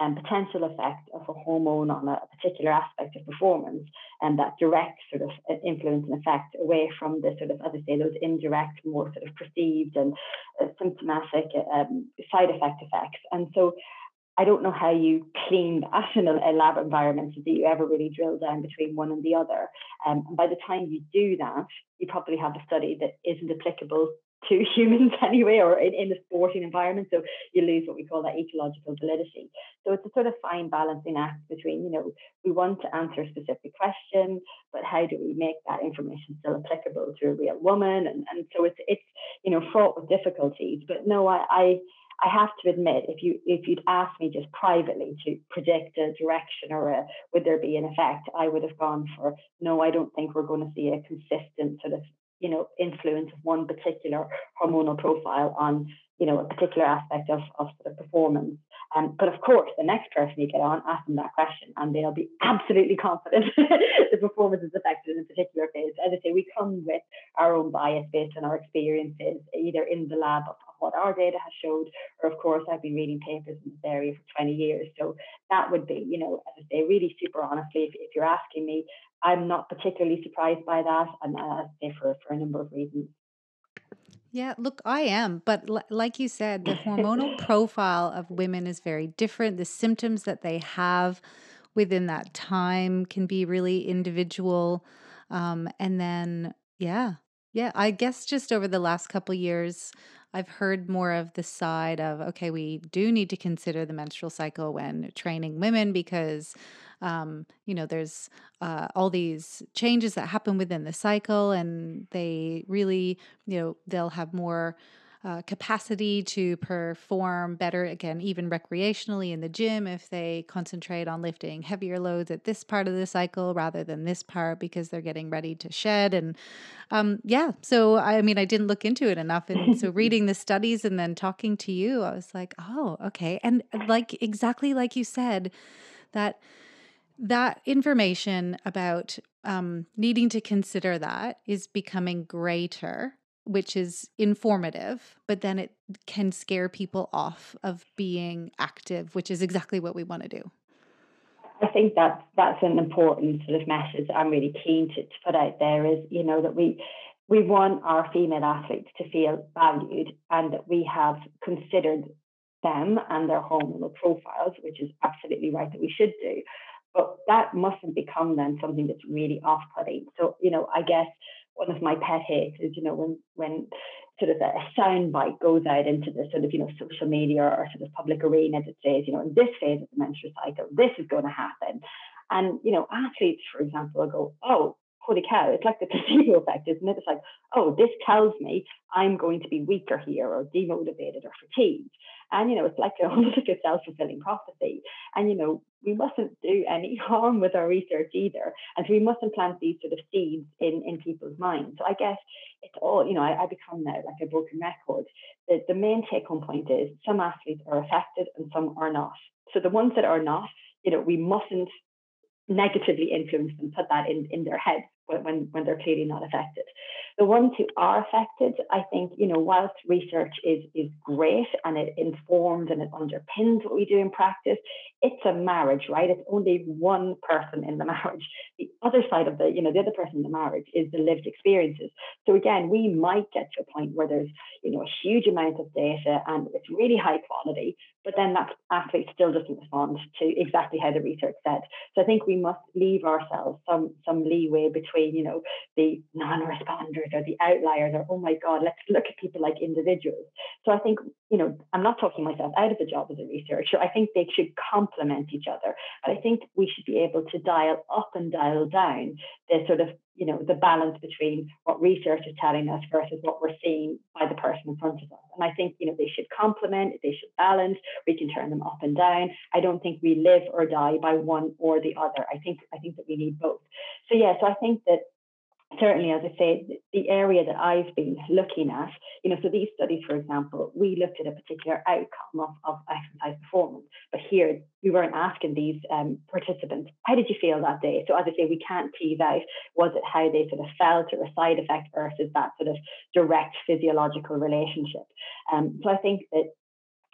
um, potential effect of a hormone on a particular aspect of performance and that direct sort of uh, influence and effect away from the sort of, as I say, those indirect, more sort of perceived and uh, symptomatic um, side effect effects. And so I don't know how you clean that in a, lab environment so that you ever really drill down between one and the other. Um, and by the time you do that, you probably have a study that isn't applicable to humans anyway, or in, in a sporting environment. So you lose what we call that ecological validity. So it's a sort of fine balancing act between, you know, we want to answer a specific question, but how do we make that information still applicable to a real woman? And, and so it's it's you know fraught with difficulties. But no, I, I I have to admit, if you if you'd asked me just privately to predict a direction or a, would there be an effect, I would have gone for no. I don't think we're going to see a consistent sort of you know, influence of one particular hormonal profile on, you know, a particular aspect of, of of performance. Um, but of course, the next person you get on, ask them that question, and they'll be absolutely confident the performance is affected in a particular phase. As I say, we come with our own bias based on our experiences, either in the lab of, of what our data has showed, or of course, I've been reading papers in this area for 20 years. So that would be, you know, as I say, really super honestly, if, if you're asking me, I'm not particularly surprised by that, and uh, for for a number of reasons. Yeah, look, I am, but l- like you said, the hormonal profile of women is very different. The symptoms that they have within that time can be really individual, um, and then yeah, Yeah, I guess just over the last couple years, I've heard more of the side of okay, we do need to consider the menstrual cycle when training women because, um, you know, there's uh, all these changes that happen within the cycle, and they really, you know, they'll have more uh, capacity to perform better again, even recreationally in the gym, if they concentrate on lifting heavier loads at this part of the cycle rather than this part because they're getting ready to shed. And um, yeah, so I mean, I didn't look into it enough. And so reading the studies and then talking to you, I was like, oh, okay. And like exactly like you said, that that information about um, needing to consider that is becoming greater which is informative, but then it can scare people off of being active, which is exactly what we want to do. I think that that's an important sort of message I'm really keen to, to put out there is, you know, that we we want our female athletes to feel valued and that we have considered them and their hormonal profiles, which is absolutely right that we should do. But that mustn't become then something that's really off-putting. So, you know, I guess one of my pet hates is, you know, when when sort of a, sound bite goes out into the sort of, you know, social media or sort of public arena that says, you know, in this phase of the menstrual cycle, this is going to happen. And, you know, athletes, for example, will go, oh, holy cow, it's like the placebo effect, isn't it? It's like, oh, this tells me I'm going to be weaker here or demotivated or fatigued. And, you know, it's like almost like a self fulfilling prophecy. And, you know, we mustn't do any harm with our research either. And so we mustn't plant these sort of seeds in, in people's minds. So I guess it's all, you know, I, I become now like a broken record. The, the main take home point is some athletes are affected and some are not. So the ones that are not, you know, we mustn't negatively influence them, put that in, in their head when, when they're clearly not affected. The ones who are affected, I think, you know, whilst research is, is great and it informs and it underpins what we do in practice, it's a marriage, right? It's only one person in the marriage. The other side of the, you know, the other person in the marriage is the lived experiences. So again, we might get to a point where there's, you know, a huge amount of data and it's really high quality, but then that athlete still doesn't respond to exactly how the research said. So I think we must leave ourselves some some leeway between, you know, the non-responders or the outliers or oh my God, let's look at people like individuals. So I think, you know, I'm not talking myself out of the job as a researcher. I think they should complement each other. But I think we should be able to dial up and dial down the sort of you know the balance between what research is telling us versus what we're seeing by the person in front of us and i think you know they should complement they should balance we can turn them up and down i don't think we live or die by one or the other i think i think that we need both so yeah so i think that certainly, as I say, the area that I've been looking at, you know, so these studies, for example, we looked at a particular outcome of, of exercise performance, but here we weren't asking these um, participants, how did you feel that day? So as I say, we can't tease out, was it how they sort of felt or a side effect versus that sort of direct physiological relationship? Um, so I think that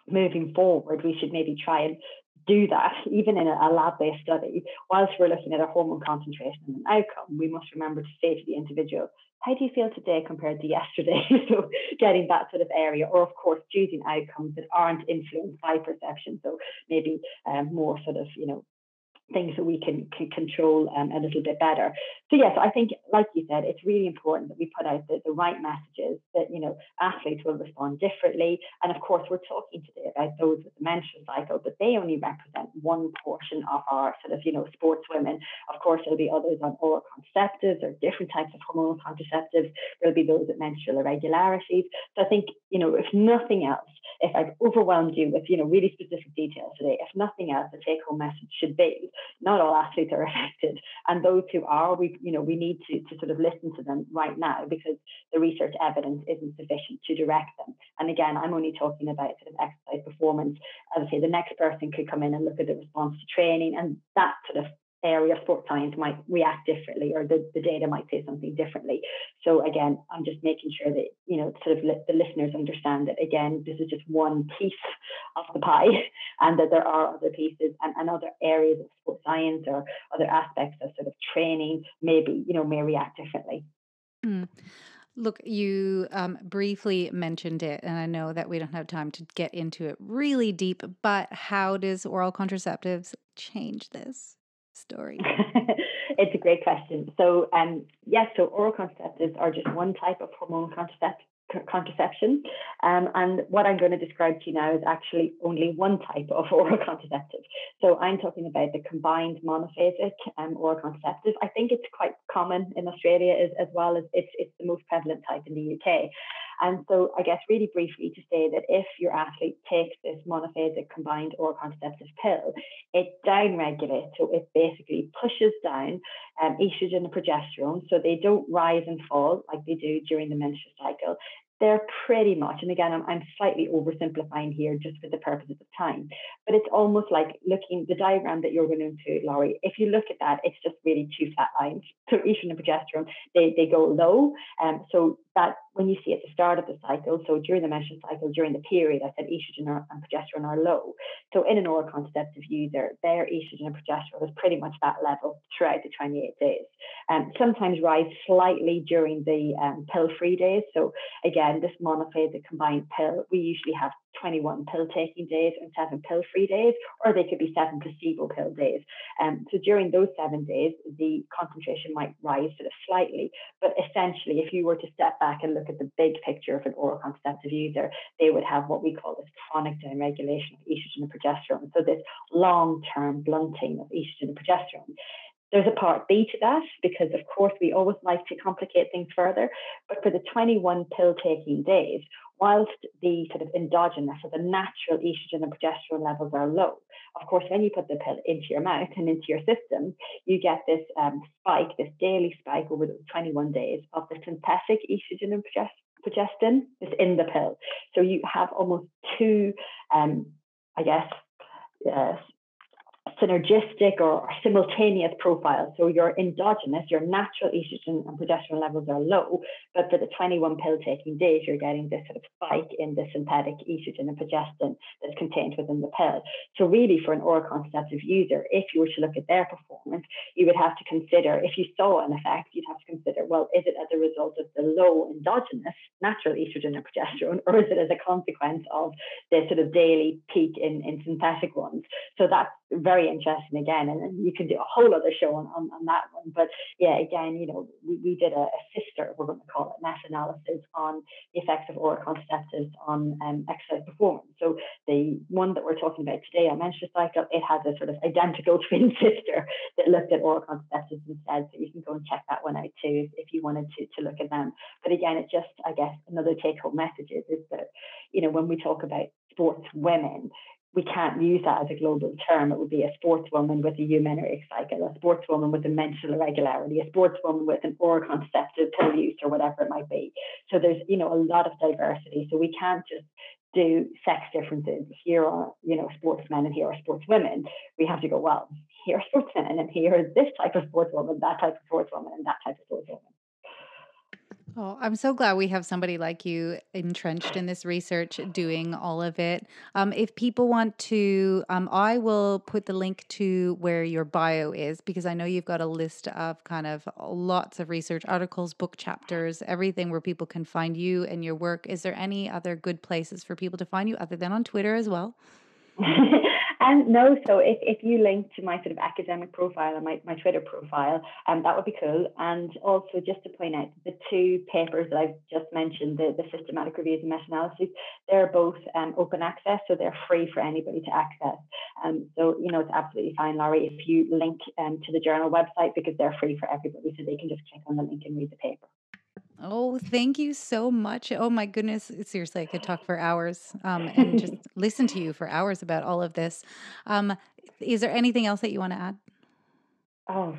moving forward, we should maybe try and do that, even in a, lab-based study, whilst we're looking at a hormone concentration and an outcome, we must remember to say to the individual, how do you feel today compared to yesterday? so getting that sort of area, or of course choosing outcomes that aren't influenced by perception. So maybe um, more sort of, you know, things that we can, can control um, a little bit better. So yes, I think, like you said, it's really important that we put out the, the right messages that, you know, athletes will respond differently. And of course, we're talking today about those with the menstrual cycle, but they only represent one portion of our sort of, you know, sports women. Of course, there'll be others on oral contraceptives or different types of hormonal contraceptives. There'll be those with menstrual irregularities. So I think, you know, if nothing else, if I've overwhelmed you with, you know, really specific details today, if nothing else, the take home message should be not all athletes are affected. And those who are, we, you know, we need to, to sort of listen to them right now because the research evidence isn't sufficient to direct them. And again, I'm only talking about sort of exercise performance. As I say, the next person could come in and look at the response to training and that sort of area of sports science might react differently or the, the data might say something differently. So again, I'm just making sure that, you know, sort of li- the listeners understand that again, this is just one piece of the pie and that there are other pieces and, and other areas of sports science or other aspects of sort of training maybe, you know, may react differently. Mm. Look, you um, briefly mentioned it, and I know that we don't have time to get into it really deep, but how does oral contraceptives change this? Story? it's a great question. So, um, yes, so oral contraceptives are just one type of hormonal contraceptive contraception. Um, and what I'm going to describe to you now is actually only one type of oral contraceptive. So I'm talking about the combined monophasic um, oral contraceptive. I think it's quite common in Australia as, as well as it's, it's the most prevalent type in the UK. And so I guess really briefly to say that if your athlete takes this monophasic combined oral contraceptive pill, it downregulates. So it basically pushes down um, estrogen and progesterone so they don't rise and fall like they do during the menstrual cycle they're pretty much, and again, I'm, I'm slightly oversimplifying here just for the purposes of time, but it's almost like looking the diagram that you're going to, Laurie. If you look at that, it's just really two flat lines. So estrogen and progesterone, they, they go low. Um, so that when you see at the start of the cycle, so during the menstrual cycle, during the period, I said estrogen and progesterone are low. So in an oral contraceptive user, their estrogen and progesterone is pretty much that level throughout the 28 days. Um, sometimes rise slightly during the um, pill-free days. So again, this monophasic combined pill, we usually have 21 pill taking days and seven pill free days, or they could be seven placebo pill days. Um, so during those seven days, the concentration might rise sort of slightly. But essentially, if you were to step back and look at the big picture of an oral contraceptive user, they would have what we call this chronic downregulation of estrogen and progesterone. So this long term blunting of estrogen and progesterone. There's a part B to that because, of course, we always like to complicate things further. But for the 21 pill taking days, whilst the sort of endogenous or the natural estrogen and progesterone levels are low, of course, when you put the pill into your mouth and into your system, you get this um, spike, this daily spike over those 21 days of the synthetic estrogen and progestin is in the pill. So you have almost two, um, I guess, uh, synergistic or simultaneous profiles. So your endogenous, your natural estrogen and progesterone levels are low, but for the 21 pill taking days, you're getting this sort of spike in the synthetic estrogen and progestin that's contained within the pill. So really for an oral contraceptive user, if you were to look at their performance, you would have to consider, if you saw an effect, you'd have to consider, well, is it as a result of the low endogenous natural estrogen and progesterone, or is it as a consequence of the sort of daily peak in, in synthetic ones? So that's very interesting again, and, and you can do a whole other show on, on, on that one. But yeah, again, you know, we, we did a, a sister, we're going to call it, meta-analysis on the effects of oral contraceptives on um, exercise performance. So the one that we're talking about today on menstrual cycle, it has a sort of identical twin sister that looked at oral contraceptives instead. So you can go and check that one out too if you wanted to, to look at them. But again, it just, I guess, another take-home message is, is that, you know, when we talk about sports women, we can't use that as a global term. It would be a sportswoman with a eumenorrheic cycle, a sportswoman with a menstrual irregularity, a sportswoman with an oral contraceptive pill use, or whatever it might be. So there's, you know, a lot of diversity. So we can't just do sex differences. Here are, you know, sportsmen and here are sportswomen. We have to go, well, here are sportsmen and here is this type of sportswoman, that type of sportswoman, and that type of sportswoman. Oh, I'm so glad we have somebody like you entrenched in this research, doing all of it. Um, if people want to, um, I will put the link to where your bio is because I know you've got a list of kind of lots of research articles, book chapters, everything where people can find you and your work. Is there any other good places for people to find you other than on Twitter as well? And no, so if, if you link to my sort of academic profile and my, my Twitter profile, um, that would be cool. And also just to point out the two papers that I've just mentioned, the, the systematic reviews and meta-analyses, they're both um, open access, so they're free for anybody to access. Um, so, you know, it's absolutely fine, Laurie, if you link um, to the journal website because they're free for everybody, so they can just click on the link and read the paper. Oh, thank you so much. Oh my goodness. Seriously, I could talk for hours um, and just listen to you for hours about all of this. Um, is there anything else that you want to add? Oh,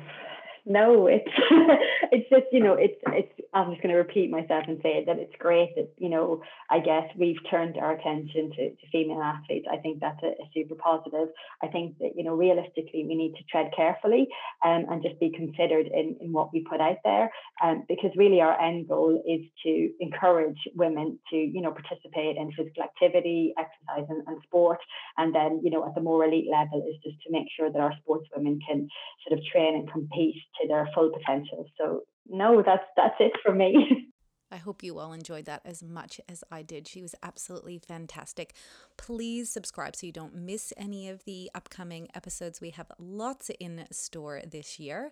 no, it's it's just you know it's it's I'm just going to repeat myself and say that it's great that you know I guess we've turned our attention to, to female athletes. I think that's a, a, super positive. I think that you know realistically we need to tread carefully um, and just be considered in, in what we put out there um, because really our end goal is to encourage women to you know participate in physical activity, exercise and, and sport, and then you know at the more elite level is just to make sure that our sportswomen can sort of train and compete to their full potential. So no, that's that's it for me. I hope you all enjoyed that as much as I did. She was absolutely fantastic. Please subscribe so you don't miss any of the upcoming episodes. We have lots in store this year.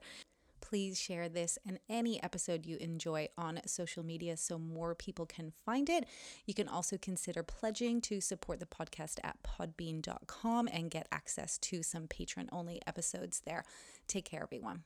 Please share this and any episode you enjoy on social media so more people can find it. You can also consider pledging to support the podcast at podbean.com and get access to some patron only episodes there. Take care, everyone.